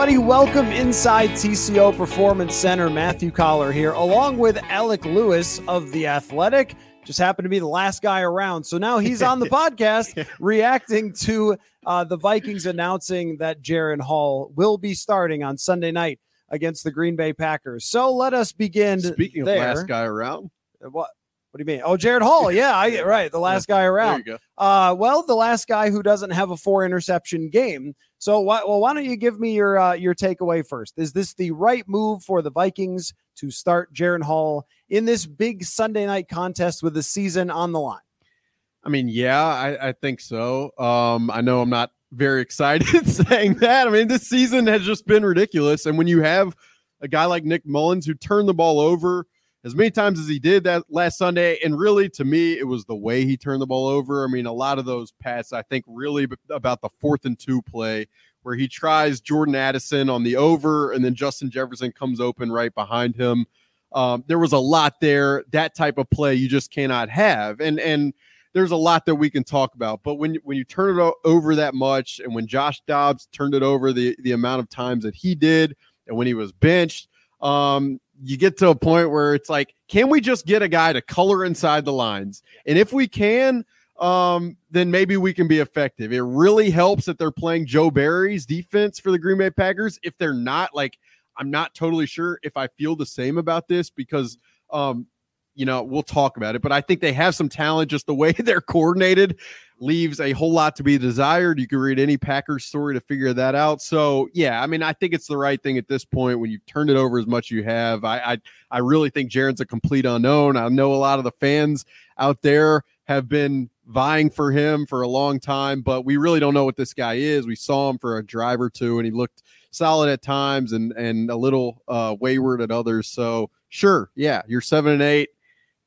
Everybody, welcome inside TCO Performance Center. Matthew Coller here, along with Alec Lewis of The Athletic. Just happened to be the last guy around. So now he's on the podcast reacting to uh, the Vikings announcing that Jaren Hall will be starting on Sunday night against the Green Bay Packers. So let us begin. Speaking of there. last guy around, What? What do you mean? Oh, Jared Hall. Yeah, I, right. The last guy around. Uh, well, the last guy who doesn't have a four interception game. So, why, well, why don't you give me your uh, your takeaway first? Is this the right move for the Vikings to start Jaren Hall in this big Sunday night contest with the season on the line? I mean, yeah, I, I think so. Um, I know I'm not very excited saying that. I mean, this season has just been ridiculous. And when you have a guy like Nick Mullens who turned the ball over as many times as he did that last Sunday, and really to me, it was the way he turned the ball over. I mean, a lot of those passes, I think, really about the fourth and two play where he tries Jordan Addison on the over, and then Justin Jefferson comes open right behind him. Um, there was a lot there. That type of play you just cannot have, and and there's a lot that we can talk about. But when when you turn it over that much, and when Josh Dobbs turned it over the the amount of times that he did, and when he was benched, um, you get to a point where it's like, can we just get a guy to color inside the lines? And if we can, um, then maybe we can be effective. It really helps that they're playing Joe Barry's defense for the Green Bay Packers. If they're not, like, I'm not totally sure if I feel the same about this because, um, you know, we'll talk about it, but I think they have some talent. Just the way they're coordinated leaves a whole lot to be desired. You can read any Packers story to figure that out. So, yeah, I mean, I think it's the right thing at this point when you've turned it over as much as you have. I, I, I really think Jaren's a complete unknown. I know a lot of the fans out there have been vying for him for a long time, but we really don't know what this guy is. We saw him for a drive or two, and he looked solid at times and and a little uh, wayward at others. So, sure, yeah, you're seven and eight.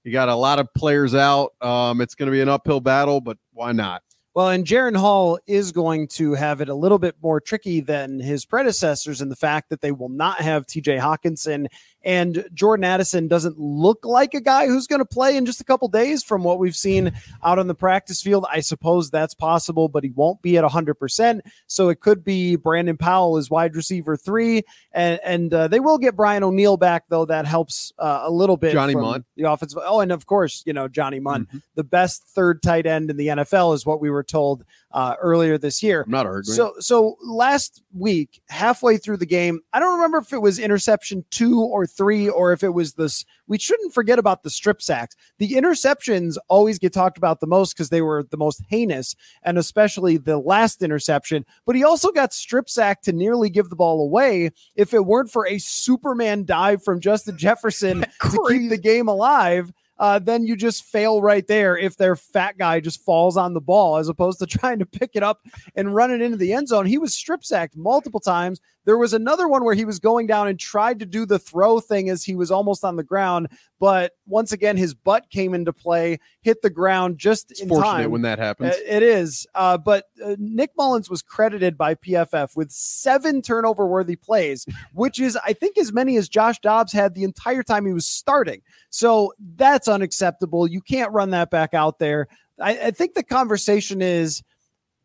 You got a lot of players out. Um, it's going to be an uphill battle, but why not? Well, and Jaren Hall is going to have it a little bit more tricky than his predecessors in the fact that they will not have TJ Hockenson and Jordan Addison doesn't look like a guy who's going to play in just a couple days from what we've seen out on the practice field. I suppose that's possible, but he won't be at 100%. So it could be Brandon Powell as wide receiver three. And, and uh, they will get Brian O'Neill back, though. That helps uh, a little bit. Johnny Mundt. The offensive. Oh, and of course, you know, Johnny Mundt, Mhm. the best third tight end in the NFL is what we were told uh, earlier this year. I'm not arguing. So so last week, halfway through the game, I don't remember if it was interception two or three, or if it was this. We shouldn't forget about the strip sacks. The interceptions always get talked about the most because they were the most heinous, and especially the last interception. But he also got strip sacked to nearly give the ball away. If it weren't for a Superman dive from Justin Jefferson to keep the game alive uh, then you just fail right there if their fat guy just falls on the ball as opposed to trying to pick it up and run it into the end zone. He was strip sacked multiple times. There was another one where he was going down and tried to do the throw thing as he was almost on the ground, but once again, his butt came into play, hit the ground just It's in fortunate time. when that happens. It is. Uh, but uh, Nick Mullens was credited by PFF with seven turnover worthy plays, which is, I think, as many as Josh Dobbs had the entire time he was starting. So that's unacceptable. You can't run that back out there. I, I think the conversation is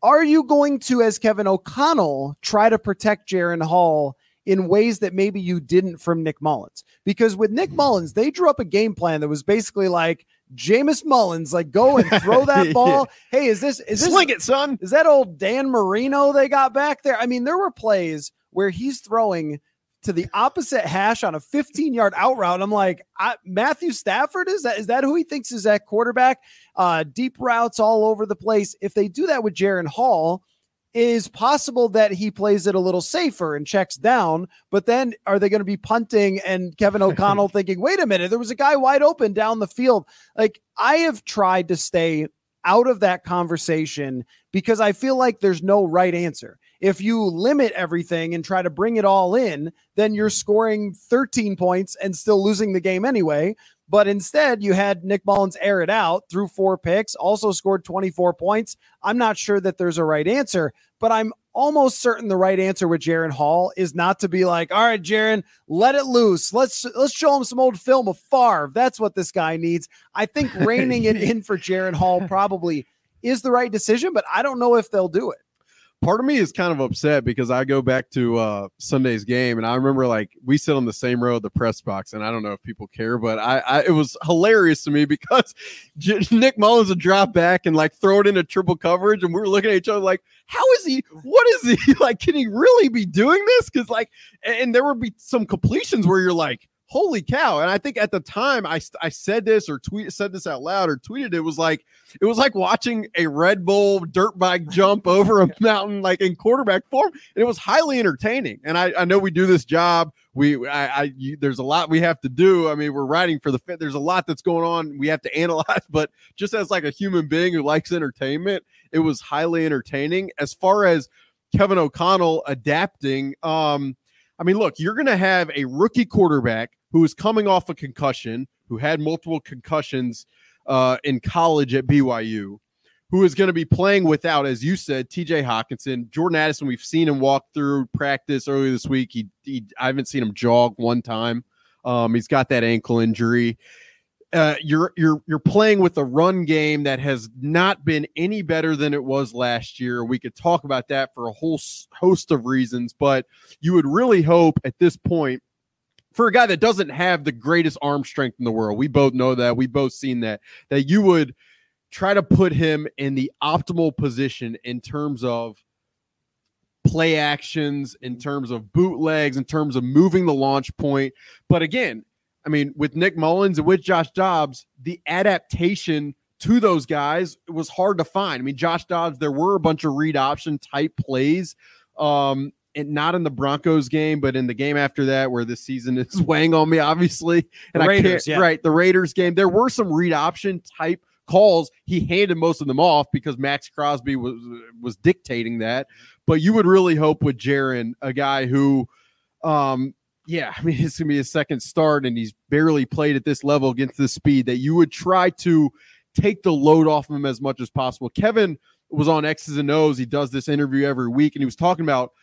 are you going to, as Kevin O'Connell, try to protect Jaren Hall? In ways that maybe you didn't from Nick Mullens. Because with Nick Mullens, they drew up a game plan that was basically like Jameis Mullens, like go and throw that Yeah. ball. Hey, is this is this Sling it, son. is that old Dan Marino they got back there? I mean, there were plays where he's throwing to the opposite hash on a 15 yard out route. I'm like, I, Matthew Stafford is that is that who he thinks is that quarterback? Uh, deep routes all over the place. If they do that with Jaren Hall, is possible that he plays it a little safer and checks down, but then are they going to be punting and Kevin O'Connell thinking, wait a minute, there was a guy wide open down the field? Like, I have tried to stay out of that conversation because I feel like there's no right answer. If you limit everything and try to bring it all in, then you're scoring 13 points and still losing the game anyway. But instead, you had Nick Mullens air it out through four picks, also scored 24 points. I'm not sure that there's a right answer, but I'm almost certain the right answer with Jaren Hall is not to be like, all right, Jaren, let it loose. Let's let's show him some old film of Favre. That's what this guy needs. I think reining it in for Jaren Hall probably is the right decision, but I don't know if they'll do it. Part of me is kind of upset because I go back to uh, Sunday's game and I remember like we sit on the same row of the press box and I don't know if people care, but I, I it was hilarious to me because J- Nick Mullens would drop back and like throw it into triple coverage and we were looking at each other like, how is he? What is he like? Can he really be doing this? Because like, and there would be some completions where you're like. Holy cow! And I think at the time I, I said this or tweet said this out loud or tweeted it was like it was like watching a Red Bull dirt bike jump over a mountain, like in quarterback form. And it was highly entertaining. And I, I know we do this job. We, I, I you, there's a lot we have to do. I mean, we're writing for the fit. There's a lot that's going on. We have to analyze. But just as like a human being who likes entertainment, it was highly entertaining. As far as Kevin O'Connell adapting, um, I mean, look, you're going to have a rookie quarterback who is coming off a concussion, who had multiple concussions uh, in college at BYU, who is going to be playing without, as you said, TJ Hockenson, Jordan Addison. We've seen him walk through practice earlier this week. He, he I haven't seen him jog one time. Um, he's got that ankle injury. Uh, you're you're you're playing with a run game that has not been any better than it was last year. We could talk about that for a whole host of reasons, but you would really hope at this point for a guy that doesn't have the greatest arm strength in the world. We both know that. We both seen that. That you would try to put him in the optimal position in terms of play actions, in terms of bootlegs, in terms of moving the launch point. But again, I mean, with Nick Mullens and with Josh Dobbs, the adaptation to those guys was hard to find. I mean, Josh Dobbs, there were a bunch of read option type plays. Um, and not in the Broncos game, but in the game after that, where this season is weighing on me, obviously. And The I can't, yeah. right, the Raiders game. There were some read option type calls. He handed most of them off because Maxx Crosby was was dictating that. But you would really hope with Jaren, a guy who, um, yeah, I mean, it's gonna be his second start, and he's barely played at this level against this speed. That you would try to take the load off him as much as possible. Kevin was on X's and O's. He does this interview every week, and he was talking about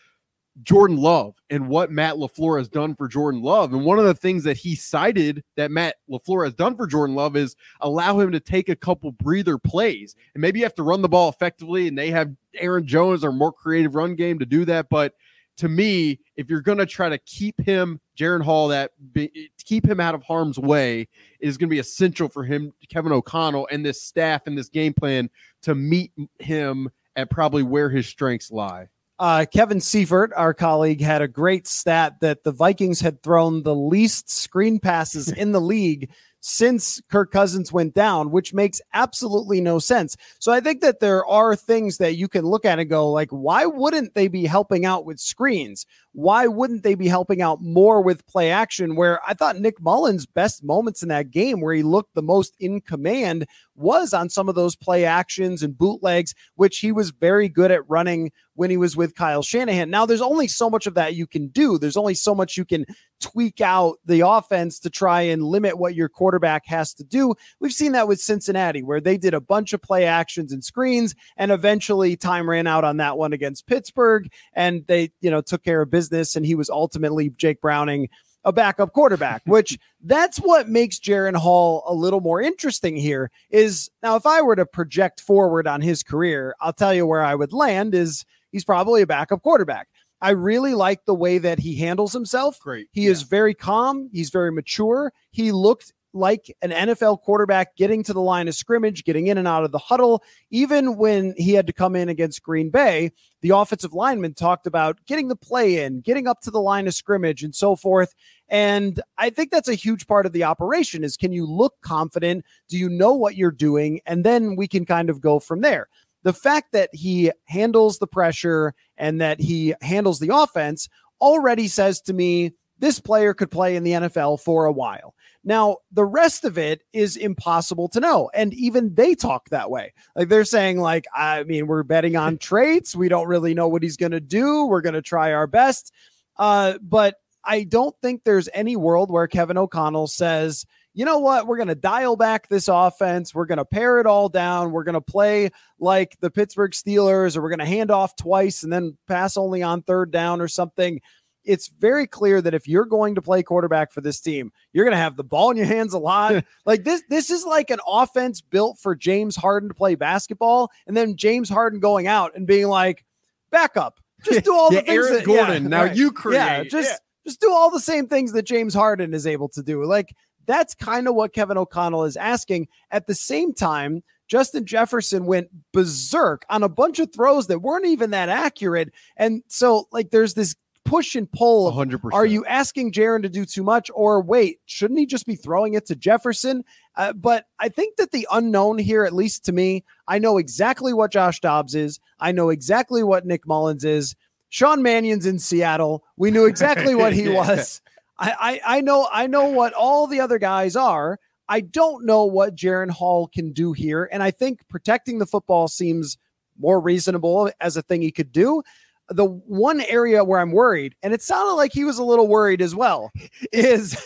Jordan Love and what Matt LaFleur has done for Jordan Love. And one of the things that he cited that Matt LaFleur has done for Jordan Love is allow him to take a couple breather plays. And maybe you have to run the ball effectively, and they have Aaron Jones or more creative run game to do that. But to me, if you're going to try to keep him, Jaren Hall, that be, keep him out of harm's way, is going to be essential for him, Kevin O'Connell, and this staff and this game plan to meet him at probably where his strengths lie. Uh, Kevin Seifert, our colleague, had a great stat that the Vikings had thrown the least screen passes in the league since Kirk Cousins went down, which makes absolutely no sense. So I think that there are things that you can look at and go, like, why wouldn't they be helping out with screens? Why wouldn't they be helping out more with play action? Where I thought Nick Mullens' best moments in that game, where he looked the most in command, was on some of those play actions and bootlegs, which he was very good at running when he was with Kyle Shanahan. Now, there's only so much of that you can do. There's only so much you can tweak out the offense to try and limit what your quarterback has to do. We've seen that with Cincinnati, where they did a bunch of play actions and screens, and eventually time ran out on that one against Pittsburgh, and they, you know, took care of business, and he was ultimately Jake Browning a backup quarterback, which that's what makes Jaren Hall a little more interesting here. Is now, if I were to project forward on his career, I'll tell you where I would land is he's probably a backup quarterback. I really like the way that he handles himself. Great. He yeah. is very calm. He's very mature. He looked like an NFL quarterback getting to the line of scrimmage, getting in and out of the huddle. Even when he had to come in against Green Bay, the offensive lineman talked about getting the play in, getting up to the line of scrimmage, and so forth. And I think that's a huge part of the operation is can you look confident? Do you know what you're doing? And then we can kind of go from there. The fact that he handles the pressure and that he handles the offense already says to me this player could play in the NFL for a while. Now, the rest of it is impossible to know. And even they talk that way. Like they're saying, like, I mean, we're betting on traits. We don't really know what he's going to do. We're going to try our best. Uh, but I don't think there's any world where Kevin O'Connell says, you know what, we're going to dial back this offense. We're going to pare it all down. We're going to play like the Pittsburgh Steelers, or we're going to hand off twice and then pass only on third down or something. It's very clear that if you're going to play quarterback for this team, you're going to have the ball in your hands a lot. like this, this is like an offense built for James Harden to play basketball, and then James Harden going out and being like, "Back up, just do all yeah, the things." Aaron that, Gordon, yeah, now right. you create. Yeah, just just do all the same things that James Harden is able to do. Like that's kind of what Kevin O'Connell is asking. At the same time, Justin Jefferson went berserk on a bunch of throws that weren't even that accurate. And so, like, there's this push and pull. 100%. Are you asking Jaren to do too much? Or wait, shouldn't he just be throwing it to Jefferson? Uh, but I think that the unknown here, at least to me, I know exactly what Josh Dobbs is. I know exactly what Nick Mullens is. Sean Mannion's in Seattle. We knew exactly what he yeah. was. I, I I know I know what all the other guys are. I don't know what Jaren Hall can do here, and I think protecting the football seems more reasonable as a thing he could do. The one area where I'm worried, and it sounded like he was a little worried as well, is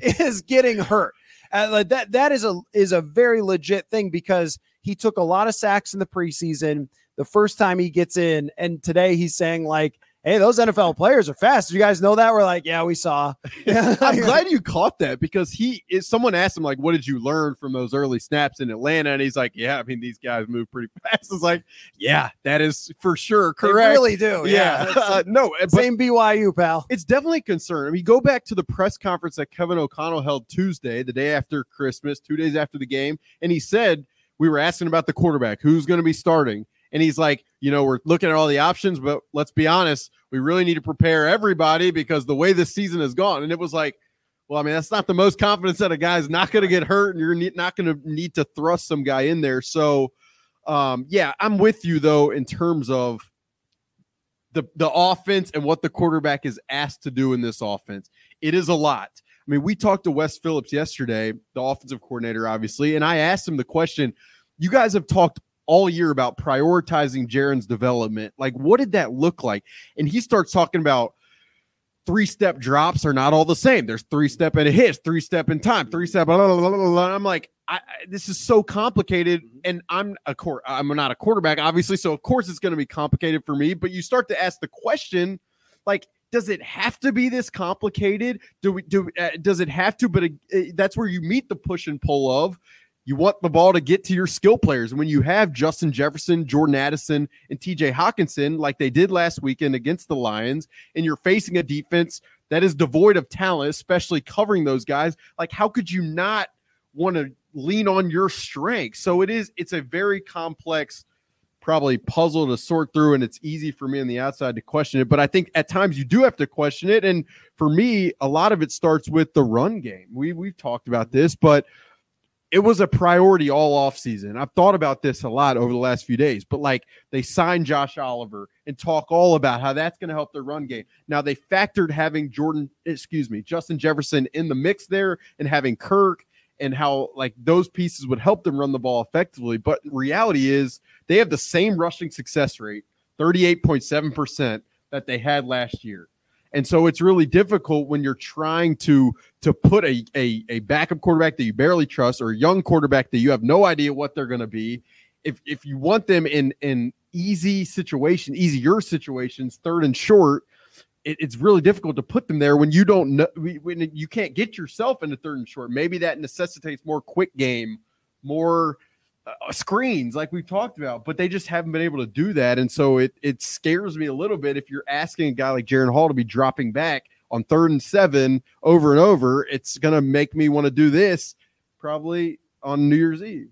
is getting hurt. Uh, that that is a is a very legit thing because he took a lot of sacks in the preseason. The first time he gets in, and today he's saying like hey, those NFL players are fast. Did you guys know that? We're like, yeah, we saw. I'm glad you caught that because he is someone asked him, like, what did you learn from those early snaps in Atlanta? And he's like, Yeah, I mean, these guys move pretty fast. It's like, yeah, that is for sure correct. They really do. Yeah. yeah. Uh, no, same BYU, pal. It's definitely a concern. I mean, go back to the press conference that Kevin O'Connell held Tuesday, the day after Christmas, two days after the game. And he said, we were asking about the quarterback, who's going to be starting. And he's like, you know, we're looking at all the options, but let's be honest, we really need to prepare everybody because the way this season has gone. And it was like, well, I mean, that's not the most confidence that a guy's not going to get hurt and you're not going to need to thrust some guy in there. So, um, yeah, I'm with you though in terms of the the offense and what the quarterback is asked to do in this offense. It is a lot. I mean, we talked to Wes Phillips yesterday, the offensive coordinator, obviously, and I asked him the question. You guys have talked all year about prioritizing Jaren's development. Like, what did that look like? And he starts talking about three step drops are not all the same. There's three step and a hit, three step in time, three step. Blah, blah, blah, I'm like, I, I, this is so complicated, and I'm a court. I'm not a quarterback, obviously, so of course it's going to be complicated for me. But you start to ask the question, like, does it have to be this complicated? Do we do? Uh, does it have to? But uh, that's where you meet the push and pull of you want the ball to get to your skill players. And when you have Justin Jefferson, Jordan Addison, and TJ Hockenson, like they did last weekend against the Lions, and you're facing a defense that is devoid of talent, especially covering those guys, like how could you not want to lean on your strength? So it is, it's a very complex, probably puzzle to sort through, and it's easy for me on the outside to question it. But I think at times you do have to question it. And for me, a lot of it starts with the run game. We we've talked about this, but it was a priority all off season. I've thought about this a lot over the last few days, but like they signed Josh Oliver and talk all about how that's going to help their run game. Now they factored having Jordan, excuse me, Justin Jefferson in the mix there and having Kirk and how like those pieces would help them run the ball effectively. But reality is they have the same rushing success rate, 38.7% that they had last year. And so it's really difficult when you're trying to to put a, a, a backup quarterback that you barely trust or a young quarterback that you have no idea what they're going to be. If if you want them in in easy situation, easier situations, third and short, it, it's really difficult to put them there when you don't know when you can't get yourself into third and short. Maybe that necessitates more quick game, more uh, screens like we've talked about, but they just haven't been able to do that. And so it it scares me a little bit if you're asking a guy like Jaren Hall to be dropping back on third and seven over and over. It's gonna make me want to do this probably on New Year's Eve.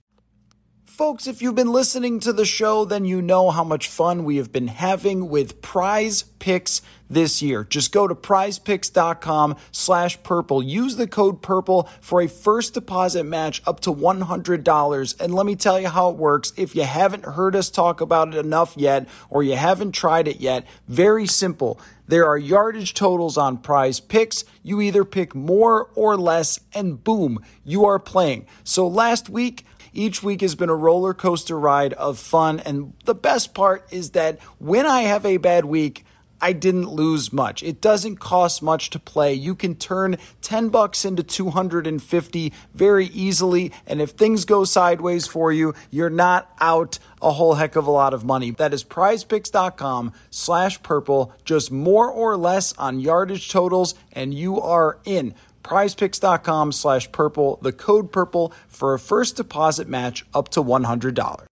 Folks, if you've been listening to the show, then you know how much fun we have been having with prize picks this year. Just go to prizepicks.com slash purple. Use the code purple for a first deposit match up to $100. And let me tell you how it works. If you haven't heard us talk about it enough yet, or you haven't tried it yet, very simple. There are yardage totals on prize picks. You either pick more or less, and boom, you are playing. So last week, each week has been a roller coaster ride of fun. And the best part is that when I have a bad week, I didn't lose much. It doesn't cost much to play. You can turn 10 bucks into 250 very easily. And if things go sideways for you, you're not out a whole heck of a lot of money. That is prizepicks.com slash purple. Just more or less on yardage totals and you are in prizepicks.com slash purple, the code purple for a first deposit match up to $100.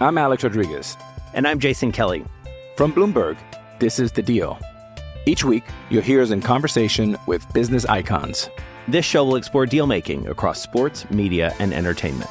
I'm Alex Rodriguez. And I'm Jason Kelly. From Bloomberg, this is The Deal. Each week, you'll hear us in conversation with business icons. This show will explore deal making across sports, media, and entertainment.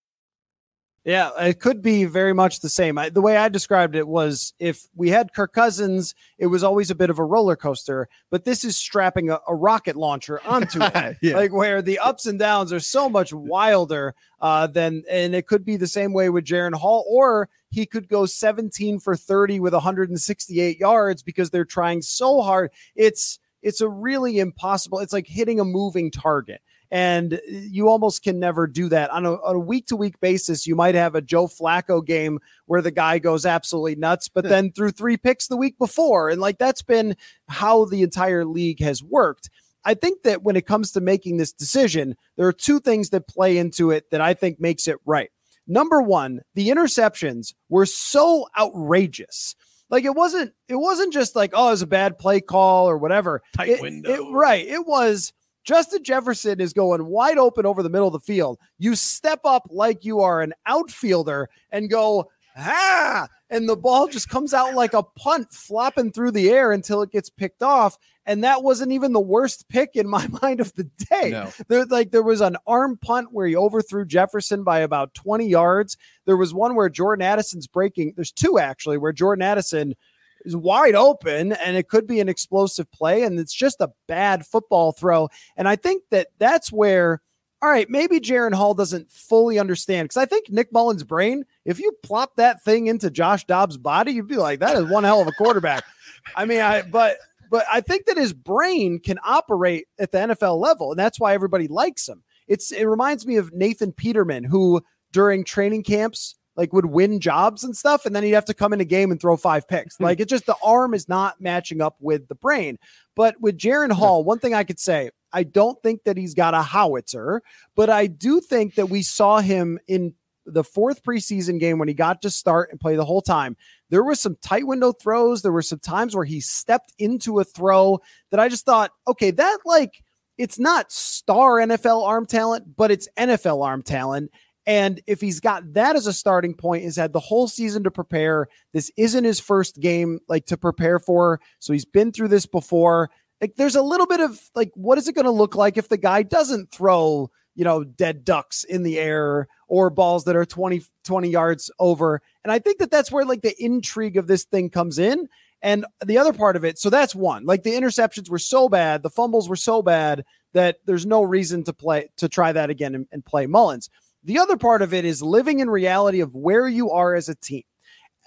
Yeah, it could be very much the same. I, the way I described it was if we had Kirk Cousins, it was always a bit of a roller coaster, but this is strapping a, a rocket launcher onto it, Yeah. like where the ups and downs are so much wilder uh, than, and it could be the same way with Jaren Hall, or he could go 17 for 30 with 168 yards because they're trying so hard. It's it's a really impossible. It's like hitting a moving target and you almost can never do that. On a, on a week-to-week basis you might have a joe flacco game where the guy goes absolutely nuts but hmm. then threw three picks the week before. And like that's been how the entire league has worked. I think that when it comes to making this decision there are two things that play into it that i think makes it right. Number one the interceptions were so outrageous. Like it wasn't it wasn't just like oh it was a bad play call or whatever. Tight It- window. it- right it was Justin Jefferson is going wide open over the middle of the field. You step up like you are an outfielder and go, ah, and the ball just comes out like a punt flopping through the air until it gets picked off. And that wasn't even the worst pick in my mind of the day. No. There, like there was an arm punt where he overthrew Jefferson by about 20 yards. There was one where Jordan Addison's breaking. There's two actually where Jordan Addison is wide open and it could be an explosive play and it's just a bad football throw. And I think that that's where, all right, maybe Jaren Hall doesn't fully understand because I think Nick Mullens' brain, if you plop that thing into Josh Dobbs' body, you'd be like, that is one hell of a quarterback. I mean, I, but, but I think that his brain can operate at the NFL level and that's why everybody likes him. It's, it reminds me of Nathan Peterman, who during training camps, like would win jobs and stuff, and then he'd have to come in a game and throw five picks. Hmm. Like it just the arm is not matching up with the brain. But with Jaren Hall, one thing I could say, I don't think that he's got a howitzer, but I do think that we saw him in the fourth preseason game when he got to start and play the whole time. There were some tight window throws. There were some times where he stepped into a throw that I just thought, okay, that like it's not star NFL arm talent, but it's NFL arm talent. And if he's got that as a starting point, he's had the whole season to prepare. This isn't his first game like to prepare for. So he's been through this before. Like there's a little bit of like, what is it going to look like if the guy doesn't throw, you know, dead ducks in the air or balls that are 20, 20 yards over? And I think that that's where like the intrigue of this thing comes in. And the other part of it, so that's one. Like the interceptions were so bad, the fumbles were so bad that there's no reason to play to try that again and, and play Mullens. The other part of it is living in reality of where you are as a team.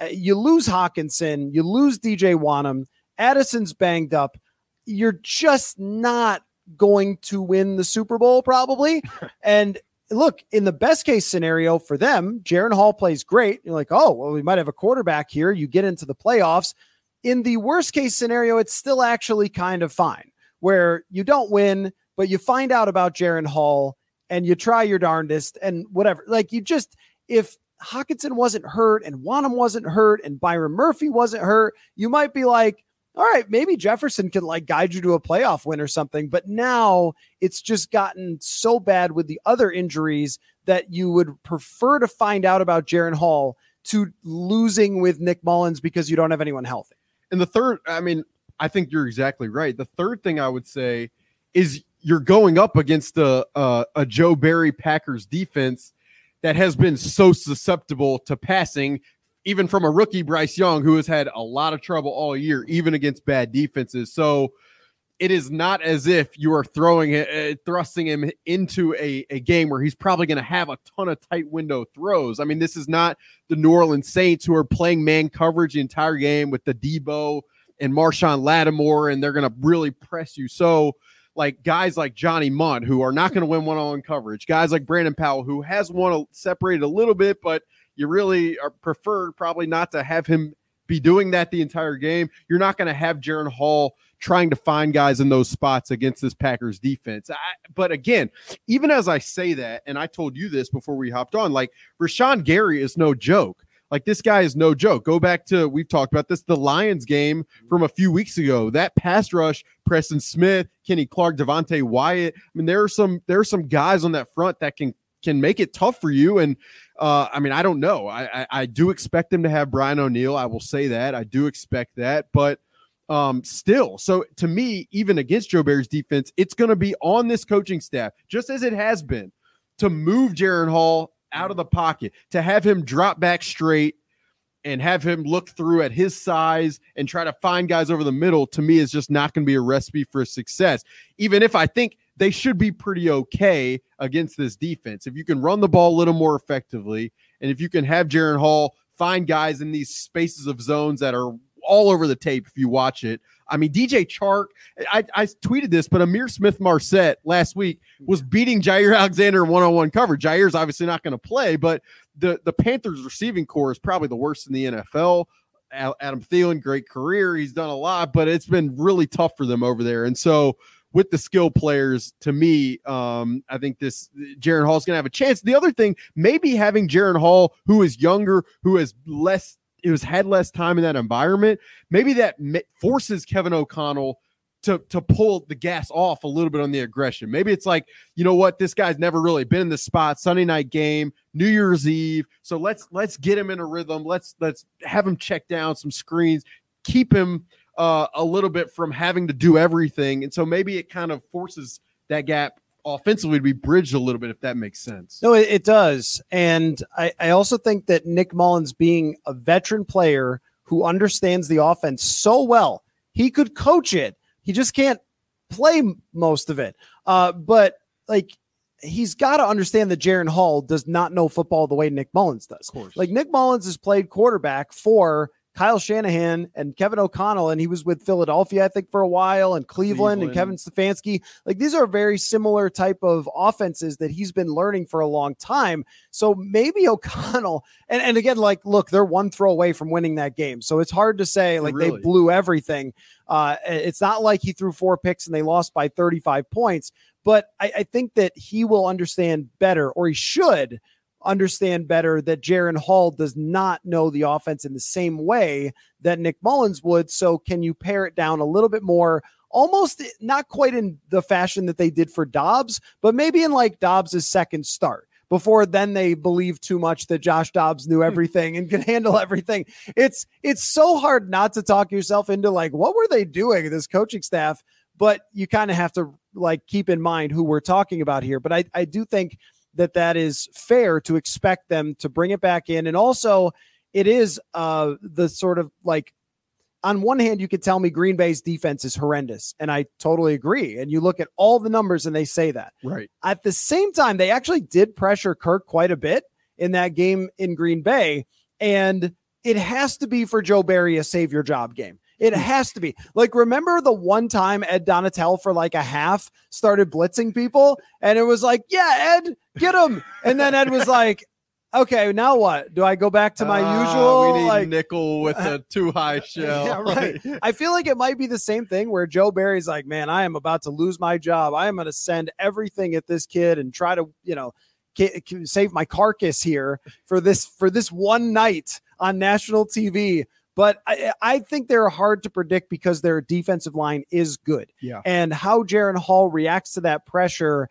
Uh, you lose Hockenson, you lose DJ Wonnum, Addison's banged up. You're just not going to win the Super Bowl, probably. and look, in the best case scenario for them, Jaren Hall plays great. You're like, oh, well, we might have a quarterback here. You get into the playoffs. In the worst case scenario, it's still actually kind of fine where you don't win, but you find out about Jaren Hall and you try your darndest and whatever. Like you just, if Hockenson wasn't hurt and Wonnum wasn't hurt and Byron Murphy wasn't hurt, you might be like, all right, maybe Jefferson can like guide you to a playoff win or something. But now it's just gotten so bad with the other injuries that you would prefer to find out about Jaren Hall to losing with Nick Mullens because you don't have anyone healthy. And the third, I mean, I think you're exactly right. The third thing I would say is you're going up against a, a, a Joe Barry Packers defense that has been so susceptible to passing, even from a rookie Bryce Young, who has had a lot of trouble all year, even against bad defenses. So it is not as if you are throwing uh, thrusting him into a, a game where he's probably going to have a ton of tight window throws. I mean, this is not the New Orleans Saints who are playing man coverage the entire game with the Debo and Marshon Lattimore, and they're going to really press you. So like guys like Johnny Mundt who are not going to win one-on-one coverage, guys like Brandon Powell who has one separated a little bit, but you really are prefer probably not to have him be doing that the entire game. You're not going to have Jaren Hall trying to find guys in those spots against this Packers defense. I, but again, even as I say that, and I told you this before we hopped on, like Rashan Gary is no joke. Like this guy is no joke. Go back to we've talked about this the Lions game from a few weeks ago. That pass rush, Preston Smith, Kenny Clark, Devonte Wyatt. I mean, there are some there are some guys on that front that can can make it tough for you. And uh, I mean, I don't know. I, I, I do expect them to have Brian O'Neill. I will say that. I do expect that, but um still so to me even against joe barry's defense it's going to be on this coaching staff just as it has been to move jaren hall out of the pocket, to have him drop back straight and have him look through at his size and try to find guys over the middle, to me, is just not going to be a recipe for success. Even if I think they should be pretty okay against this defense. If you can run the ball a little more effectively, and if you can have Jaren Hall find guys in these spaces of zones that are all over the tape if you watch it. I mean, DJ Chark, I, I tweeted this, but Ihmir Smith-Marsette last week was beating Jaire Alexander one on one coverage. Jaire's obviously not going to play, but the, the Panthers receiving corps is probably the worst in the NFL. Adam Thielen, great career. He's done a lot, but it's been really tough for them over there. And so, with the skill players, to me, um, I think this Hall is going to have a chance. The other thing, maybe having Jaren Hall, who is younger, who has less it was had less time in that environment, maybe that forces Kevin O'Connell to to pull the gas off a little bit on the aggression. Maybe it's like, you know what, this guy's never really been in the spot. Sunday night game, New Year's Eve. So let's let's get him in a rhythm. Let's let's have him check down some screens, keep him uh, a little bit from having to do everything. And so maybe it kind of forces that gap offensively to be bridged a little bit, if that makes sense. No, it, it does. And I, I also think that Nick Mullens being a veteran player who understands the offense so well, he could coach it. He just can't play most of it. Uh, but like he's got to understand that Jaren Hall does not know football the way Nick Mullens does. Like Nick Mullens has played quarterback for Kyle Shanahan and Kevin O'Connell, and he was with Philadelphia, I think, for a while, and Cleveland, and Kevin Stefanski. Like these are very similar type of offenses that he's been learning for a long time. So maybe O'Connell, and, and again, like, look, they're one throw away from winning that game. So it's hard to say like Really? they blew everything. Uh, it's not like he threw four picks and they lost by 35 points, but I, I think that he will understand better, or he should understand better that Jaren Hall does not know the offense in the same way that Nick Mullens would. So can you pare it down a little bit more? Almost not quite in the fashion that they did for Dobbs, but maybe in like Dobbs' second start. Before then, they believed too much that Josh Dobbs knew hmm. everything and could handle everything. It's it's so hard not to talk yourself into like what were they doing? This coaching staff, but you kind of have to like keep in mind who we're talking about here. But I I do think that that is fair to expect them to bring it back in. And also, it is uh, the sort of like, on one hand, you could tell me Green Bay's defense is horrendous, and I totally agree. And you look at all the numbers and they say that. Right. At the same time, they actually did pressure Kirk quite a bit in that game in Green Bay. And it has to be for Joe Barry a save your job game. It has to be. Like, remember the one time Ed Donatell for like a half started blitzing people? And it was like, yeah, Ed, get him. And then Ed was like, okay, now what? Do I go back to my Ah, usual? We need like, nickel with a too high shell. yeah, right. I feel like it might be the same thing where Joe Barry's like, man, I am about to lose my job. I am going to send everything at this kid and try to, you know, save my carcass here for this for this one night on national TV. But I, I think they're hard to predict because their defensive line is good. Yeah. And how Jaren Hall reacts to that pressure,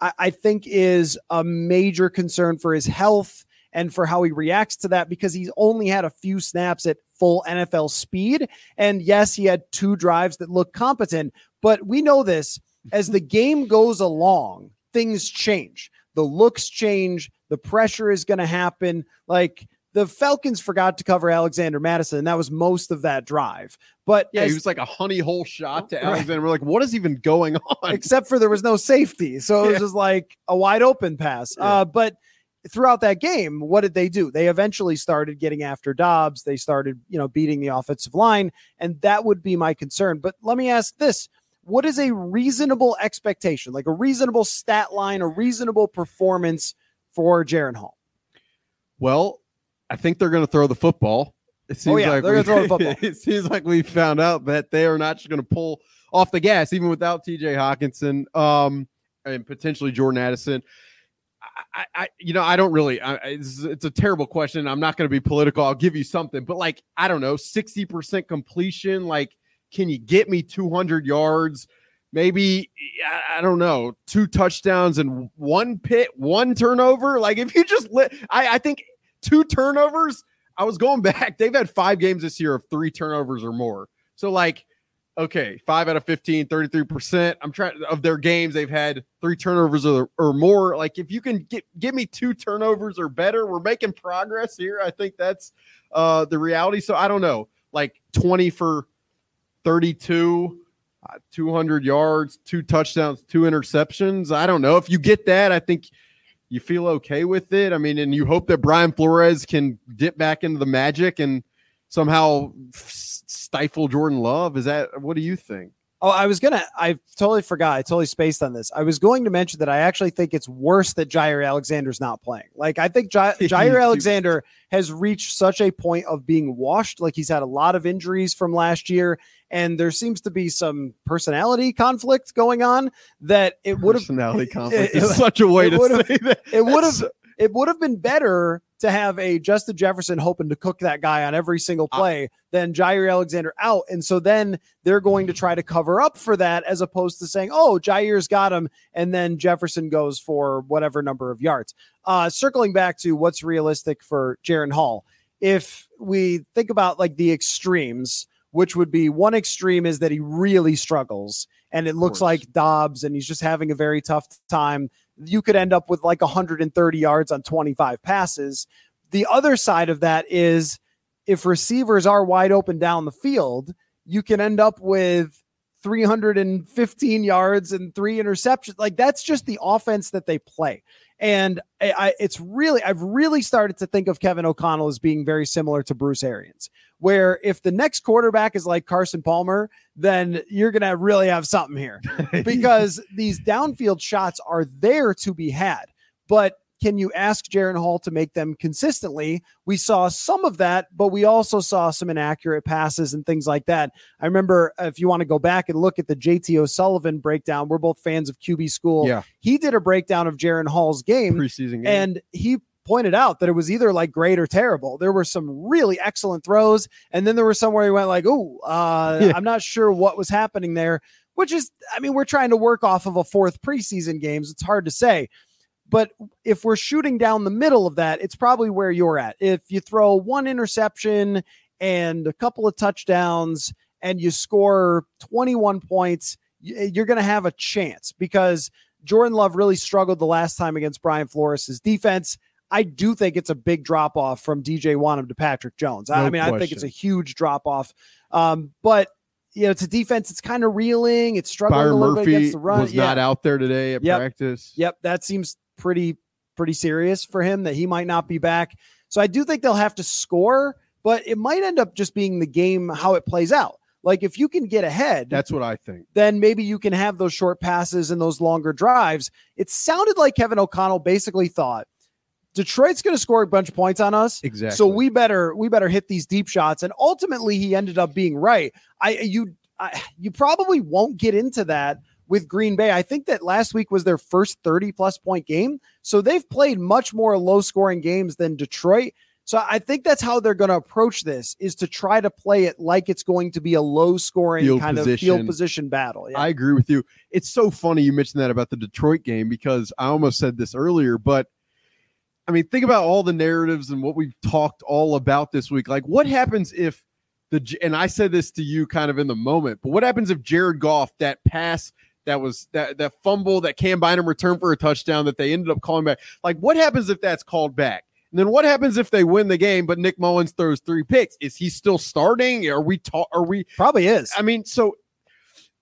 I, I think, is a major concern for his health and for how he reacts to that because he's only had a few snaps at full NFL speed. And yes, he had two drives that look competent, but we know this as the game goes along, things change. The looks change, the pressure is going to happen. Like, the Falcons forgot to cover Alexander Mattison, and that was most of that drive. But Yeah, as- he was like a honey hole shot to Right. Alexander. We're like, what is even going on? except for there was no safety. So it was Yeah. just like a wide open pass. Uh, but throughout that game, what did they do? They eventually started getting after Dobbs. They started, you know, beating the offensive line. And that would be my concern. But let me ask this. What is a reasonable expectation, like a reasonable stat line, a reasonable performance for Jaren Hall? Well, I think they're going to throw the football. It seems Oh, yeah, like they're we- gonna throw the football. it seems like we found out that they are not just going to pull off the gas, even without T.J. Hockenson um, and potentially Jordan Addison. I, I, you know, I don't really. I, it's, it's a terrible question. I'm not going to be political. I'll give you something, but like, I don't know, 60 percent completion. Like, can you get me 200 yards? Maybe I- I don't know, two touchdowns and one pit, one turnover. Like, if you just let, I, I think two turnovers. I was going back. They've had five games this year of three turnovers or more. So, like, okay, five out of 15, 33%. I'm trying of their games, they've had three turnovers or, or more. Like, if you can get give me two turnovers or better, we're making progress here. I think that's uh the reality. So I don't know, like 20 for 32, uh, 200 yards, two touchdowns, two interceptions. I don't know. If you get that, I think you feel okay with it. I mean, and you hope that Brian Flores can dip back into the magic and somehow stifle Jordan Love. Is that what do you think? Oh, I was gonna. I totally forgot. I totally spaced on this. I was going to mention that I actually think it's worse that Jaire Alexander's not playing. Like I think J- Jair Alexander has reached such a point of being washed. Like he's had a lot of injuries from last year, and there seems to be some personality conflict going on. That it would have Personality conflict it- is such a way to say that. it would have it would have been better to have a Justin Jefferson hoping to cook that guy on every single play than Jaire Alexander out. And so then they're going to try to cover up for that as opposed to saying, oh, Jaire's got him. And then Jefferson goes for whatever number of yards. Uh, circling back to what's realistic for Jaren Hall. If we think about like the extremes, which would be one extreme is that he really struggles and it looks like Dobbs and he's just having a very tough time. You could end up with like 130 yards on 25 passes. The other side of that is if receivers are wide open down the field, you can end up with 315 yards and three interceptions. Like that's just the offense that they play. And I, I, it's really, I've really started to think of Kevin O'Connell as being very similar to Bruce Arians, where if the next quarterback is like Carson Palmer, then you're going to really have something here because these downfield shots are there to be had. But can you ask Jaren Hall to make them consistently? We saw some of that, but we also saw some inaccurate passes and things like that. I remember uh, if you want to go back and look at the JT O'Sullivan breakdown, we're both fans of QB school. Yeah. He did a breakdown of Jaren Hall's game preseason game. and he pointed out that it was either like great or terrible. There were some really excellent throws, and then there were some where he went like, "Oh, uh, Yeah. I'm not sure what was happening there." Which is, I mean, we're trying to work off of a fourth preseason games. It's hard to say, but if we're shooting down the middle of that, it's probably where you're at. If you throw one interception and a couple of touchdowns and you score 21 points, you're going to have a chance because Jordan Love really struggled the last time against Brian Flores' defense. I do think it's a big drop off from DJ Wonnum to Patrick Jones. I No I mean, I think it's a huge drop off. Um, but you know, it's a defense. It's kind of reeling. It's struggling a Byron little bit against the run. was Yeah. not out there today at Yep. practice. Yep, that seems pretty pretty serious for him that he might not be back. So I do think they'll have to score, but it might end up just being the game how it plays out. Like if you can get ahead, That's what I think. then maybe you can have those short passes and those longer drives. It sounded like Kevin O'Connell basically thought Detroit's going to score a bunch of points on us. Exactly. So we better we better hit these deep shots. And ultimately, he ended up being right. I you I, you probably won't get into that with Green Bay. I think that last week was their first 30 plus point game. So they've played much more low scoring games than Detroit. So I think that's how they're going to approach this is to try to play it like it's going to be a low scoring Field kind of field position. position battle. Yeah. I agree with you. It's so funny you mentioned that about the Detroit game because I almost said this earlier, but I mean, think about all the narratives and what we've talked all about this week. Like, what happens if the and I said this to you kind of in the moment, but what happens if Jared Goff that pass that was that that fumble that Cam Bynum returned for a touchdown that they ended up calling back? Like, what happens if that's called back? And then what happens if they win the game, but Nick Mullens throws three picks? Is he still starting? Are we ta- Are we Probably is. I mean, so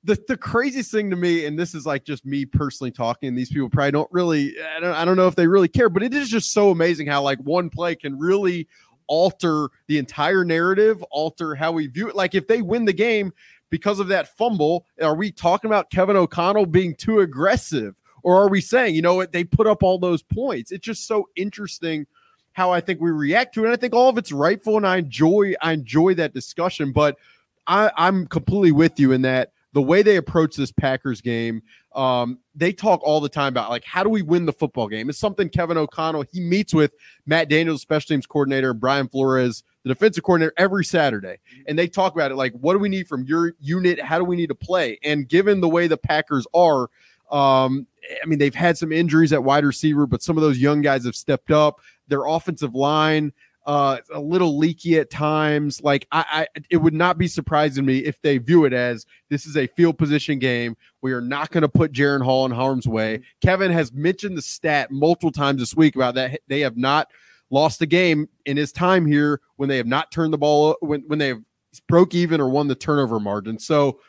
the the craziest thing to me, and this is like just me personally talking, these people probably don't really, I don't, I don't know if they really care, but it is just so amazing how like one play can really alter the entire narrative, alter how we view it. Like if they win the game because of that fumble, are we talking about Kevin O'Connell being too aggressive? Or are we saying, you know what, they put up all those points? It's just so interesting how I think we react to it. And I think all of it's rightful, and I enjoy I enjoy that discussion. But I, I'm completely with you in that the way they approach this Packers game, um, they talk all the time about like how do we win the football game? It's something Kevin O'Connell he meets with Matt Daniels, special teams coordinator, and Brian Flores, the defensive coordinator, every Saturday, and they talk about it like what do we need from your unit? How do we need to play? And given the way the Packers are, um, I mean they've had some injuries at wide receiver, but some of those young guys have stepped up. Their offensive line uh a little leaky at times. Like I, I it would not be surprising me if they view it as this is a field position game. We are not going to put Jaren Hall in harm's way. Kevin has mentioned the stat multiple times this week about that they have not lost a game in his time here when they have not turned the ball when when they have broke even or won the turnover margin. So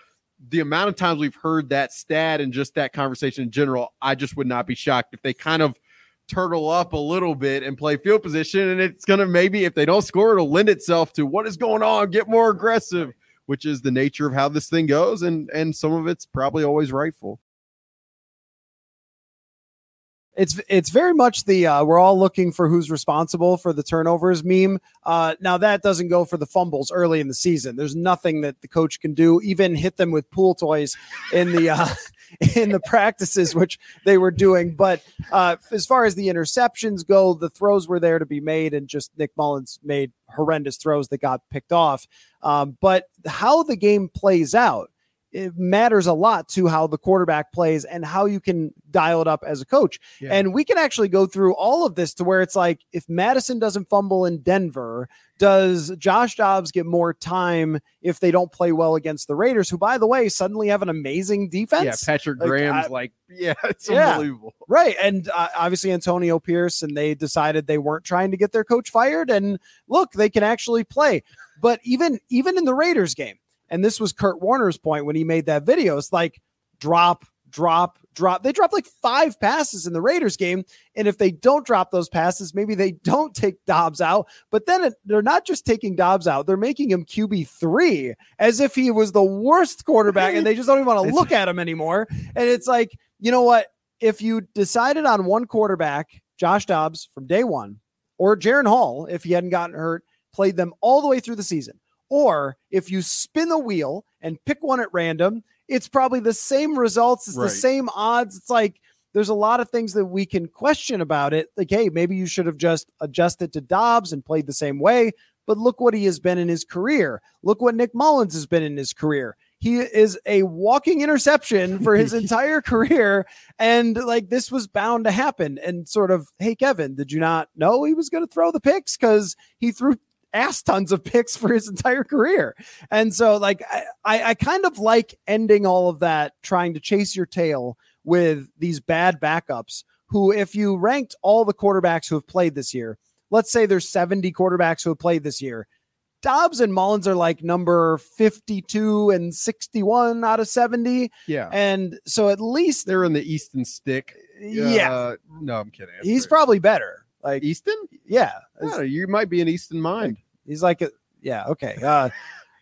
the amount of times we've heard that stat and just that conversation in general I just would not be shocked if they kind of turtle up a little bit and play field position. And it's going to maybe, if they don't score, it'll lend itself to what is going on, get more aggressive, which is the nature of how this thing goes. And, and some of it's probably always rightful. It's it's very much the uh, we're all looking for who's responsible for the turnovers meme. Uh, now that doesn't go for the fumbles early in the season. There's nothing that the coach can do. Even hit them with pool toys in the uh, in the practices, which they were doing. But uh, as far as the interceptions go, the throws were there to be made, and just Nick Mullens made horrendous throws that got picked off. Um, but how the game plays out it matters a lot to how the quarterback plays and how you can dial it up as a coach. Yeah. And we can actually go through all of this to where it's like if Mattison doesn't fumble in Denver, does Josh Dobbs get more time if they don't play well against the Raiders, who, by the way, suddenly have an amazing defense? Yeah. Patrick Like, Graham's I- like, yeah, it's Yeah. unbelievable. Right. And uh, obviously Antonio Pierce, and they decided they weren't trying to get their coach fired. And look, they can actually play. But even even in the Raiders game, and this was Kurt Warner's point when he made that video, it's like drop, drop, drop. They dropped like five passes in the Raiders game. And if they don't drop those passes, maybe they don't take Dobbs out. But then they're not just taking Dobbs out, they're making him QB3 as if he was the worst quarterback and they just don't even want to look at him anymore. And it's like, you know what? If you decided on one quarterback, Josh Dobbs from day one, or Jaren Hall, if he hadn't gotten hurt, played them all the way through the season. Or if you spin the wheel and pick one at random, it's probably the same results, it's Right. the same odds. It's like there's a lot of things that we can question about it. Like, hey, maybe you should have just adjusted to Dobbs and played the same way. But look what he has been in his career. Look what Nick Mullens has been in his career. He is a walking interception for his entire career. And like this was bound to happen. And sort of, hey, Kevin, did you not know he was going to throw the picks? Because he threw ass tons of picks for his entire career. And so, like, I, I, kind of like ending all of that, trying to chase your tail with these bad backups. Who, if you ranked all the quarterbacks who have played this year, let's say there's 70 quarterbacks who have played this year. Dobbs and Mullens are like number 52 and 61 out of 70. Yeah. And so at least they're in the Easton stick. Yeah. Uh, no, I'm kidding. That's he's great. probably better. Like Easton? Yeah. Yeah, you might be an Easton mind. He's like, a, yeah, okay. Uh,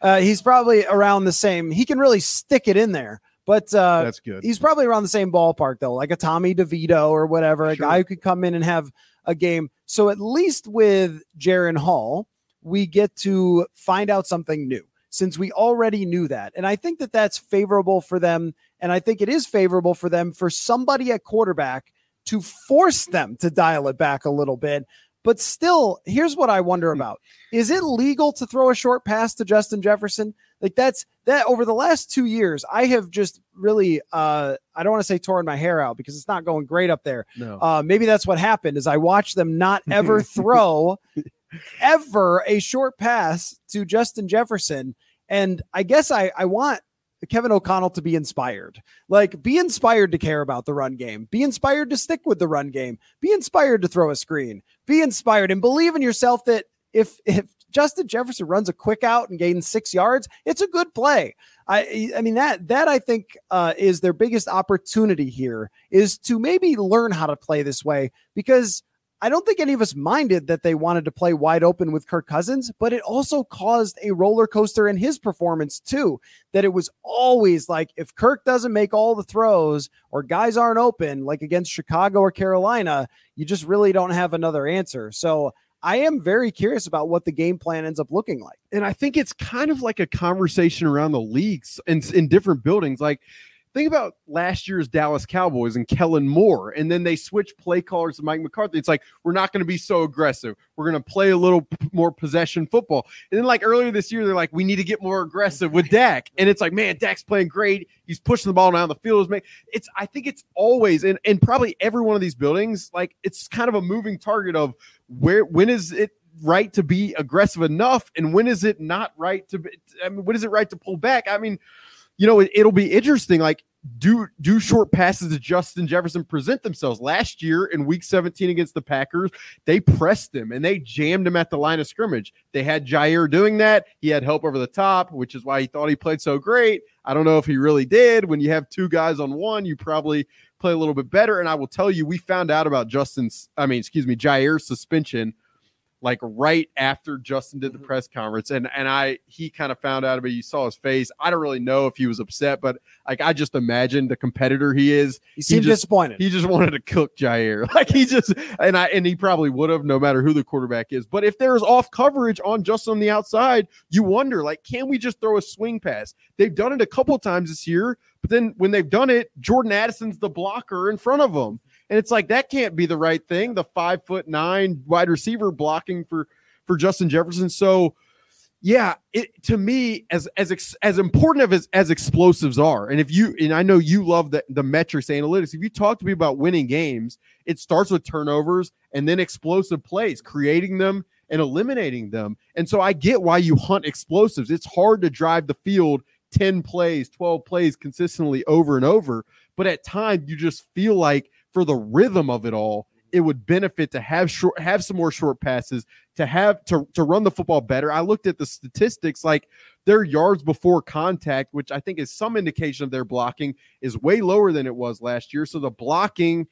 uh, he's probably around the same. He can really stick it in there, but uh, That's good. He's probably around the same ballpark though, like a Tommy DeVito or whatever, a Sure. guy who could come in and have a game. So at least with Jaren Hall, we get to find out something new since we already knew that, and I think that that's favorable for them, and I think it is favorable for them for somebody at quarterback to force them to dial it back a little bit. But still, here's what I wonder about. Is it legal to throw a short pass to Justin Jefferson? Like that's that over the last two years, I have just really uh I don't want to say torn my hair out because it's not going great up there. No. Uh maybe that's what happened is I watched them not ever throw ever a short pass to Justin Jefferson. And I guess I I want Kevin O'Connell to be inspired. Like, be inspired to care about the run game. Be inspired to stick with the run game. Be inspired to throw a screen. Be inspired and believe in yourself that if if Justin Jefferson runs a quick out and gains six yards, it's a good play. I I mean that that I think uh, is their biggest opportunity here is to maybe learn how to play this way because I don't think any of us minded that they wanted to play wide open with Kirk Cousins, but it also caused a roller coaster in his performance too. That it was always like if Kirk doesn't make all the throws or guys aren't open, like against Chicago or Carolina, you just really don't have another answer. So I am very curious about what the game plan ends up looking like. and I think it's kind of like a conversation around the leagues and in different buildings. Like, think about last year's Dallas Cowboys and Kellen Moore, and then they switch play callers to Mike McCarthy. It's like we're not going to be so aggressive. We're going to play a little p- more possession football. And then, like earlier this year, they're like, we need to get more aggressive with Dak, and it's like, man, Dak's playing great. He's pushing the ball down the field. It's- I think it's always, and and probably every one of these buildings, like it's kind of a moving target of where when is it right to be aggressive enough and when is it not right to be i mean when is it right to pull back i mean you know it, it'll be interesting like do do short passes to justin jefferson present themselves. Last year in week 17 against the packers they pressed him and they jammed him at the line of scrimmage. They had jaire doing that. He had help over the top which is why he thought he played so great. I don't know if he really did. When you have two guys on one you probably play a little bit better. And i will tell you we found out about justin's i mean excuse me jaire's suspension like right after Justin did the Mm-hmm. press conference and and I he kind of found out about it. You saw his face. I don't really know if he was upset, but like I just imagine the competitor he is. He seemed just, disappointed. He just wanted to cook Jaire. Like he just and I and he probably would have no matter who the quarterback is. But if there's off coverage on just on the outside, you wonder like can we just throw a swing pass? They've done it a couple times this year, but then when they've done it, Jordan Addison's the blocker in front of them. And it's like that can't be the right thing. The five foot nine wide receiver blocking for for Justin Jefferson. So yeah, it to me as as as important of as as explosives are, and if you and I know you love the the metrics analytics. If you talk to me about winning games, it starts with turnovers and then explosive plays, creating them and eliminating them. And so I get why you hunt explosives. It's hard to drive the field 10 plays, 12 plays consistently over and over, but at times you just feel like for the rhythm of it all, it would benefit to have short have some more short passes to have to to run the football better. I looked at the statistics like their yards before contact, which I think is some indication of their blocking, is way lower than it was last year. So the blocking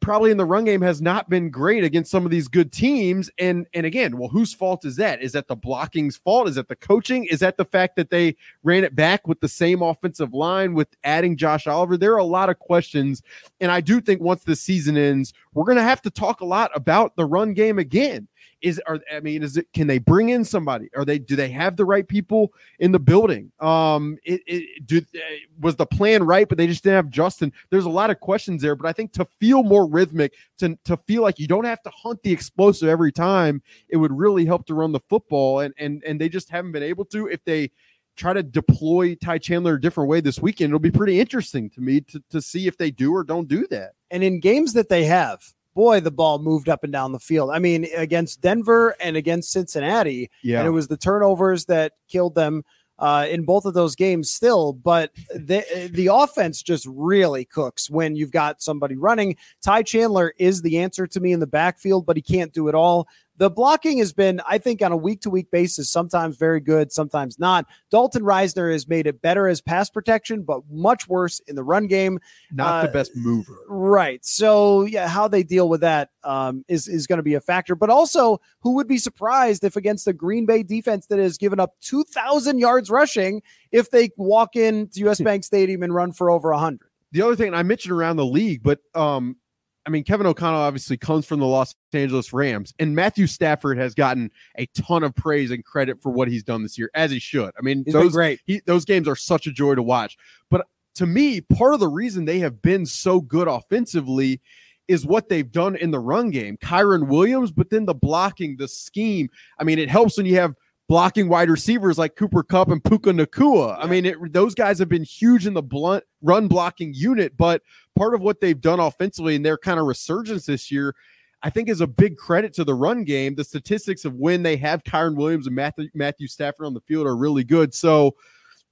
probably in the run game has not been great against some of these good teams. And and again, well, whose fault is that? Is that the blocking's fault? Is that the coaching? Is that the fact that they ran it back with the same offensive line with adding Josh Oliver? There are a lot of questions. And I do think once the season ends, we're gonna have to talk a lot about the run game again is are I mean, is it can they bring in somebody? Are they do they have the right people in the building? Um, it, it do uh, was the plan right, but they just didn't have Justin. There's a lot of questions there, but I think to feel more rhythmic, to to feel like you don't have to hunt the explosive every time, it would really help to run the football, and and and they just haven't been able to. If they try to deploy Ty Chandler a different way this weekend, it'll be pretty interesting to me to, to see if they do or don't do that. And in games that they have, boy, the ball moved up and down the field. I mean, against Denver and against Cincinnati, yeah. and it was the turnovers that killed them uh, in both of those games still. But the the offense just really cooks when you've got somebody running. Ty Chandler is the answer to me in the backfield, but he can't do it all the blocking has been, I think, on a week to week basis, sometimes very good, sometimes not. Dalton Risner has made it better as pass protection, but much worse in the run game. Not uh, the best mover. Right. So, yeah, how they deal with that um, is is going to be a factor. But also, who would be surprised if against the Green Bay defense that has given up 2,000 yards rushing, if they walk into US Bank Stadium and run for over 100? The other thing I mentioned around the league, but um, I mean, Kevin O'Connell obviously comes from the Los Angeles Rams, and Matthew Stafford has gotten a ton of praise and credit for what he's done this year, as he should. I mean, he's those great. He, those games are such a joy to watch. But to me, part of the reason they have been so good offensively is what they've done in the run game. Kyren Williams, but then the blocking, the scheme. I mean, it helps when you have blocking wide receivers like Cooper Kupp and Puka Nacua. I mean, it, those guys have been huge in the blunt run blocking unit, but part of what they've done offensively and their kind of resurgence this year, I think is a big credit to the run game. The statistics of when they have Kyren Williams and Matthew, Matthew Stafford on the field are really good. So,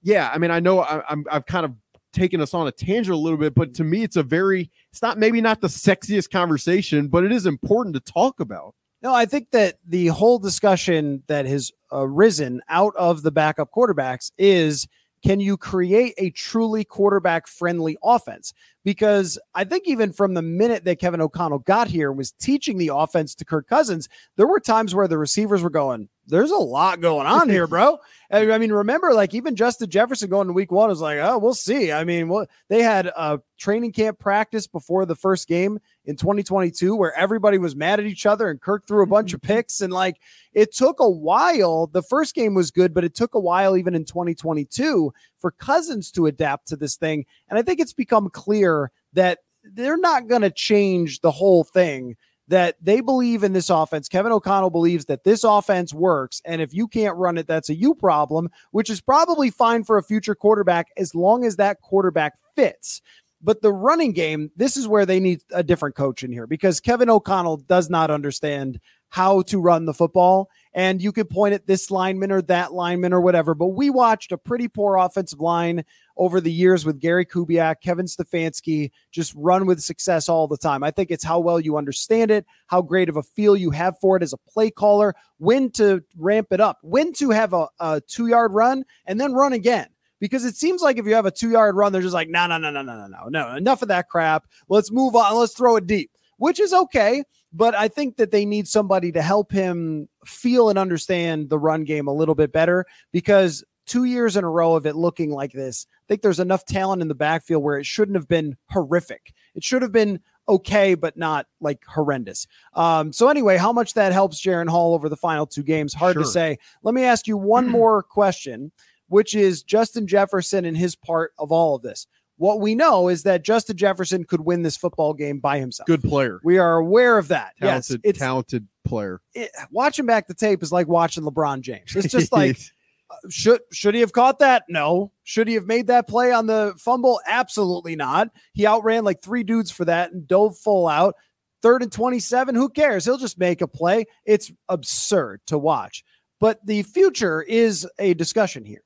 yeah, I mean, I know I, I'm I've kind of taken us on a tangent a little bit, but to me, it's a very it's not maybe not the sexiest conversation, but it is important to talk about. No, I think that the whole discussion that has arisen out of the backup quarterbacks is can you create a truly quarterback friendly offense? Because I think even from the minute that Kevin O'Connell got here and was teaching the offense to Kirk Cousins, there were times where the receivers were going, there's a lot going on here, bro. I mean, remember, like even Justin Jefferson going to week one was like, oh, we'll see. I mean, well, they had a training camp practice before the first game in 2022 where everybody was mad at each other and Kirk threw a bunch of picks. And like it took a while. The first game was good, but it took a while, even in 2022, for Cousins to adapt to this thing. And I think it's become clear that they're not going to change the whole thing that they believe in this offense. Kevin O'Connell believes that this offense works. And if you can't run it, that's a you problem, which is probably fine for a future quarterback as long as that quarterback fits. But the running game, this is where they need a different coach in here because Kevin O'Connell does not understand how to run the football. And you could point at this lineman or that lineman or whatever. But we watched a pretty poor offensive line over the years with Gary Kubiak, Kevin Stefanski, just run with success all the time. I think it's how well you understand it, how great of a feel you have for it as a play caller, when to ramp it up, when to have a, a two yard run and then run again because it seems like if you have a two yard run, they're just like, no, no, no, no, no, no, no, no, enough of that crap. Let's move on. Let's throw it deep, which is okay. But I think that they need somebody to help him feel and understand the run game a little bit better because two years in a row of it looking like this, I think there's enough talent in the backfield where it shouldn't have been horrific. It should have been okay, but not like horrendous. Um, so anyway, how much that helps Jaren Hall over the final two games, hard sure. to say. Let me ask you one more question, which is Justin Jefferson and his part of all of this. What we know is that Justin Jefferson could win this football game by himself. Good player. We are aware of that. Talented, yes, talented player. It, watching back the tape is like watching LeBron James. It's just like uh, should should he have caught that? No. Should he have made that play on the fumble? Absolutely not. He outran like three dudes for that and dove full out. Third and 27, who cares? He'll just make a play. It's absurd to watch. But the future is a discussion here.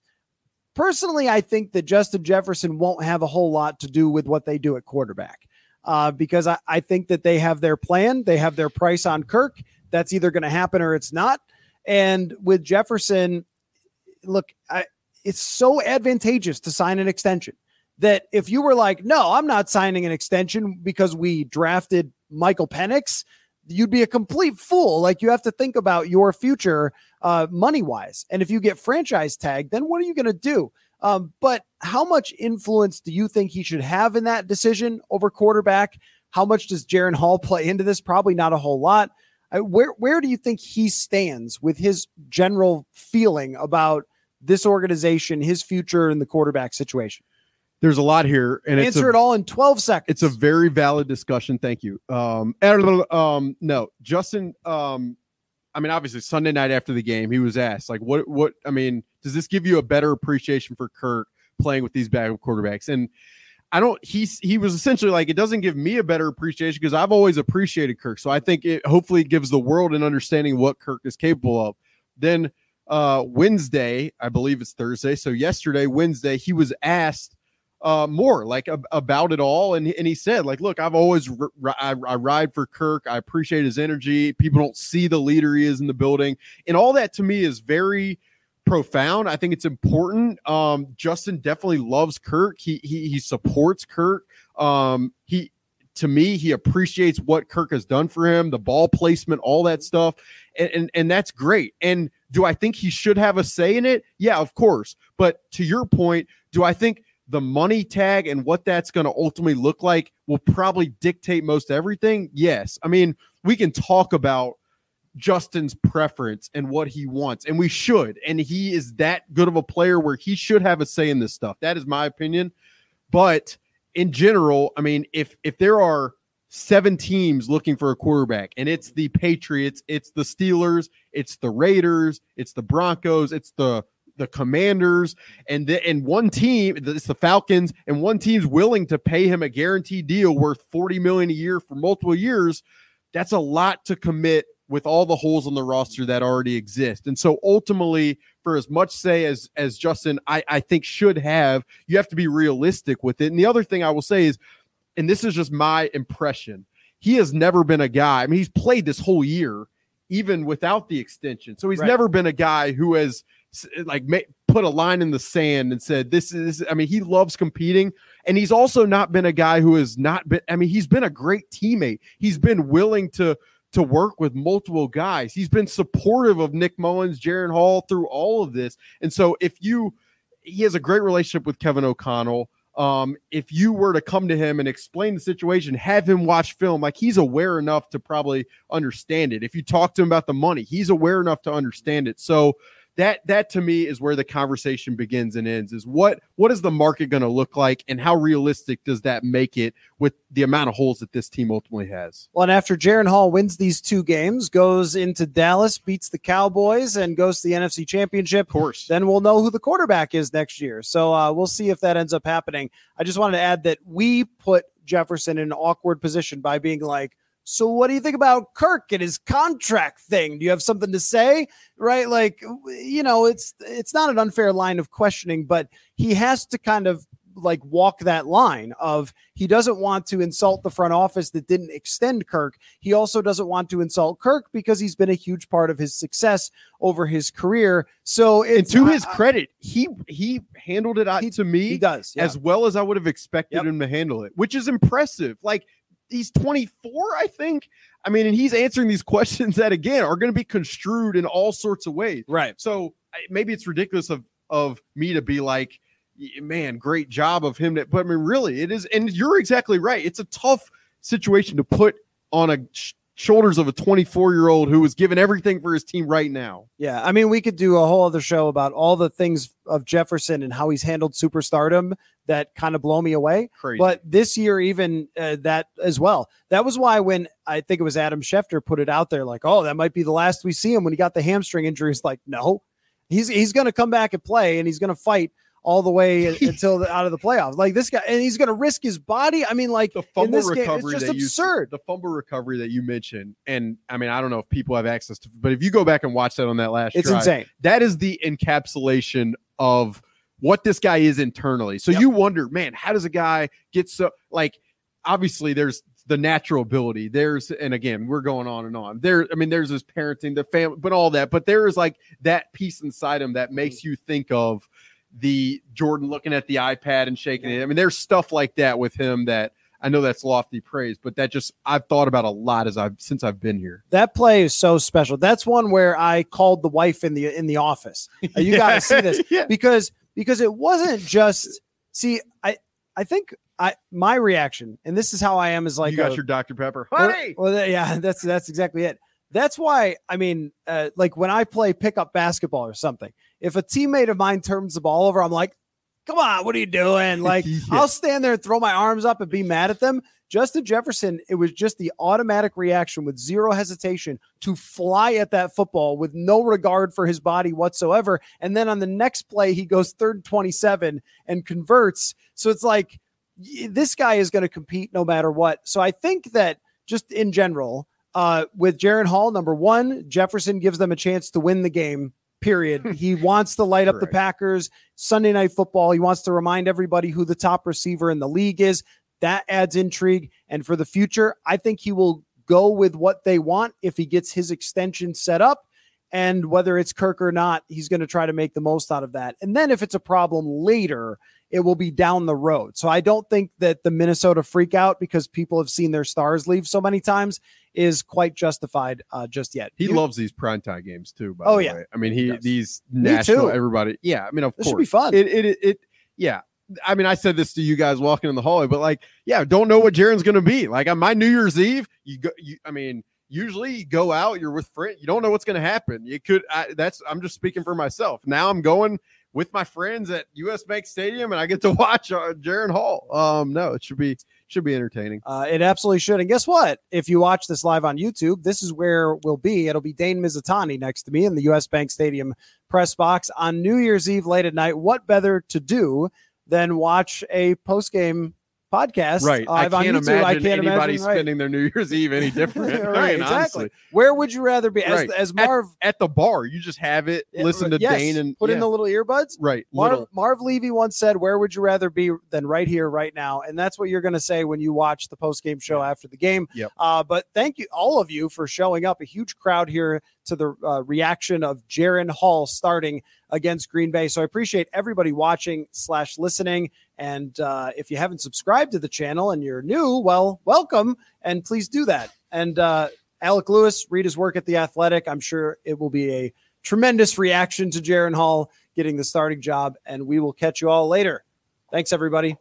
Personally, I think that Justin Jefferson won't have a whole lot to do with what they do at quarterback. uh, because I, I think that they have their plan, they have their price on Kirk. That's either going to happen or it's not. And with Jefferson, look, I, it's so advantageous to sign an extension that if you were like, no, I'm not signing an extension because we drafted Michael Penix, you'd be a complete fool. Like you have to think about your future uh, money wise. And if you get franchise tag, then what are you going to do? Um, but how much influence do you think he should have in that decision over quarterback? How much does Jaren Hall play into this? Probably not a whole lot. Uh, where where do you think he stands with his general feeling about this organization, his future, and the quarterback situation? There's a lot here, and answer a, it all in 12 seconds. It's a very valid discussion. Thank you. Um, um, no, Justin. Um, I mean, obviously, Sunday night after the game, he was asked, like, what, what? I mean, does this give you a better appreciation for Kirk playing with these backup quarterbacks? And I don't. He's he was essentially like, it doesn't give me a better appreciation because I've always appreciated Kirk. So I think it hopefully gives the world an understanding what Kirk is capable of. Then uh Wednesday, I believe it's Thursday. So yesterday, Wednesday, he was asked uh, more like ab- about it all. And, and he said, like, look, I've always r- r- I, I ride for Kirk. I appreciate his energy. People don't see the leader he is in the building, and all that to me is very profound. I think it's important. Um, Justin definitely loves Kirk. He he he supports Kirk. Um, he to me, he appreciates what Kirk has done for him, the ball placement, all that stuff. And, and, and that's great. And do I think he should have a say in it? Yeah, of course. But to your point, do I think the money tag and what that's going to ultimately look like will probably dictate most everything. Yes. I mean, we can talk about Justin's preference and what he wants, and we should. And he is that good of a player where he should have a say in this stuff. That is my opinion. But in general, I mean, if if there are seven teams looking for a quarterback, and it's the Patriots, it's the Steelers, it's the Raiders, it's the Broncos, it's the the Commanders, and the, and one team, it's the Falcons, and one team's willing to pay him a guaranteed deal worth 40 million a year for multiple years. That's a lot to commit with all the holes on the roster that already exist. And so ultimately, for as much say as as Justin, I, I think should have, you have to be realistic with it. And the other thing I will say is, and this is just my impression, he has never been a guy. I mean, he's played this whole year, even without the extension. So he's right. never been a guy who has like put a line in the sand and said this is i mean he loves competing and he's also not been a guy who has not been i mean he's been a great teammate he's been willing to to work with multiple guys he's been supportive of nick mullens jaren hall through all of this and so if you he has a great relationship with kevin o'connell um, if you were to come to him and explain the situation, have him watch film, like he's aware enough to probably understand it. If you talk to him about the money, he's aware enough to understand it. So that that to me is where the conversation begins and ends is what what is the market going to look like and how realistic does that make it with the amount of holes that this team ultimately has? Well and after Jaren Hall wins these two games goes into Dallas beats the Cowboys and goes to the NFC championship of course. then we'll know who the quarterback is next year. So uh, we'll see if that ends up happening. I just wanted to add that we put Jefferson in an awkward position by being like so what do you think about Kirk and his contract thing? Do you have something to say? Right? Like, you know, it's it's not an unfair line of questioning, but he has to kind of like walk that line of he doesn't want to insult the front office that didn't extend Kirk. He also doesn't want to insult Kirk because he's been a huge part of his success over his career. So and to his credit, he he handled it uh, he, to me he does yeah. as well as I would have expected yep. him to handle it, which is impressive. Like he's 24, I think. I mean, and he's answering these questions that again are going to be construed in all sorts of ways. Right. So maybe it's ridiculous of of me to be like, man, great job of him. To, but I mean, really, it is, and you're exactly right. It's a tough situation to put on a shoulders of a 24 year old who is giving everything for his team right now. Yeah. I mean, we could do a whole other show about all the things of Jefferson and how he's handled superstardom that kind of blow me away. Crazy. But this year, even uh, that as well. That was why when I think it was Adam Schefter put it out there, like, oh, that might be the last we see him when he got the hamstring injury. It's like, no, he's he's going to come back and play, and he's going to fight all the way until the, out of the playoffs. Like this guy, and he's going to risk his body. I mean, like the fumble recovery game, it's just that absurd. You, the fumble recovery that you mentioned, and I mean, I don't know if people have access to, but if you go back and watch that on that last, it's drive, insane. That is the encapsulation of what this guy is internally. So yep. you wonder, man, how does a guy get so like obviously there's the natural ability. There's and again, we're going on and on. There, I mean, there's his parenting, the family, but all that. But there is like that piece inside him that makes mm. you think of the Jordan looking at the iPad and shaking it. I mean, there's stuff like that with him that I know that's lofty praise, but that just I've thought about a lot as I've since I've been here. That play is so special. That's one where I called the wife in the in the office. Uh, You got to see this Yeah. because because it wasn't just see I I think I my reaction and this is how I am is like you got a- your Dr. Pepper, well, honey. Well, th- yeah, that's that's exactly it. That's why I mean, uh, like when I play pickup basketball or something, if a teammate of mine turns the ball over, I'm like, "Come on, what are you doing?" Like Yeah. I'll stand there and throw my arms up and be mad at them. Justin Jefferson, it was just the automatic reaction with zero hesitation to fly at that football with no regard for his body whatsoever. And then on the next play, he goes third and 27 and converts. So it's like this guy is going to compete no matter what. So I think that just in general, uh, with Jaren Hall, number one, Jefferson gives them a chance to win the game. Period. he wants to light up the Packers Sunday night football. He wants to remind everybody who the top receiver in the league is. That adds intrigue. And for the future, I think he will go with what they want if he gets his extension set up. And whether it's Kirk or not, he's going to try to make the most out of that. And then if it's a problem later, it will be down the road. So I don't think that the Minnesota freak out because people have seen their stars leave so many times is quite justified uh, just yet. He You- loves these primetime games too. By Oh, the yeah. way. I mean, he does. these national everybody. Yeah, I mean, of This course, should be fun. It, it it it yeah. I mean, I said this to you guys walking in the hallway, but like, yeah, don't know what Jaren's going to be like on my New Year's Eve. You go, you, I mean, usually you go out, you're with friends, you don't know what's going to happen. You could, I, that's, I'm just speaking for myself. Now I'm going with my friends at US Bank Stadium, and I get to watch uh, Jaren Hall. Um, no, it should be should be entertaining. Uh, it absolutely should. And guess what? If you watch this live on YouTube, this is where we'll be. It'll be Dane Mizutani next to me in the US Bank Stadium press box on New Year's Eve late at night. What better to do than watch a post game podcast Right. I live on can't YouTube? imagine I can't anybody imagine, right. spending their New Year's Eve any different. I right, mean, exactly. honestly. Where would you rather be? As, Right. as Marv at the bar, you just have it, listen to yes, Dane, and put in the little earbuds. right. Marv, little- Marv Levy once said, Where would you rather be than right here, right now? And that's what you're going to say when you watch the post game show after the game. Yep. Uh, but thank you, all of you, for showing up. A huge crowd here to the uh, reaction of Jaren Hall starting against Green Bay. So I appreciate everybody watching slash listening. And uh, if you haven't subscribed to the channel and you're new, well, welcome and please do that. And uh, Alec Lewis, read his work at The Athletic. I'm sure it will be a tremendous reaction to Jaren Hall getting the starting job. And we will catch you all later. Thanks, everybody.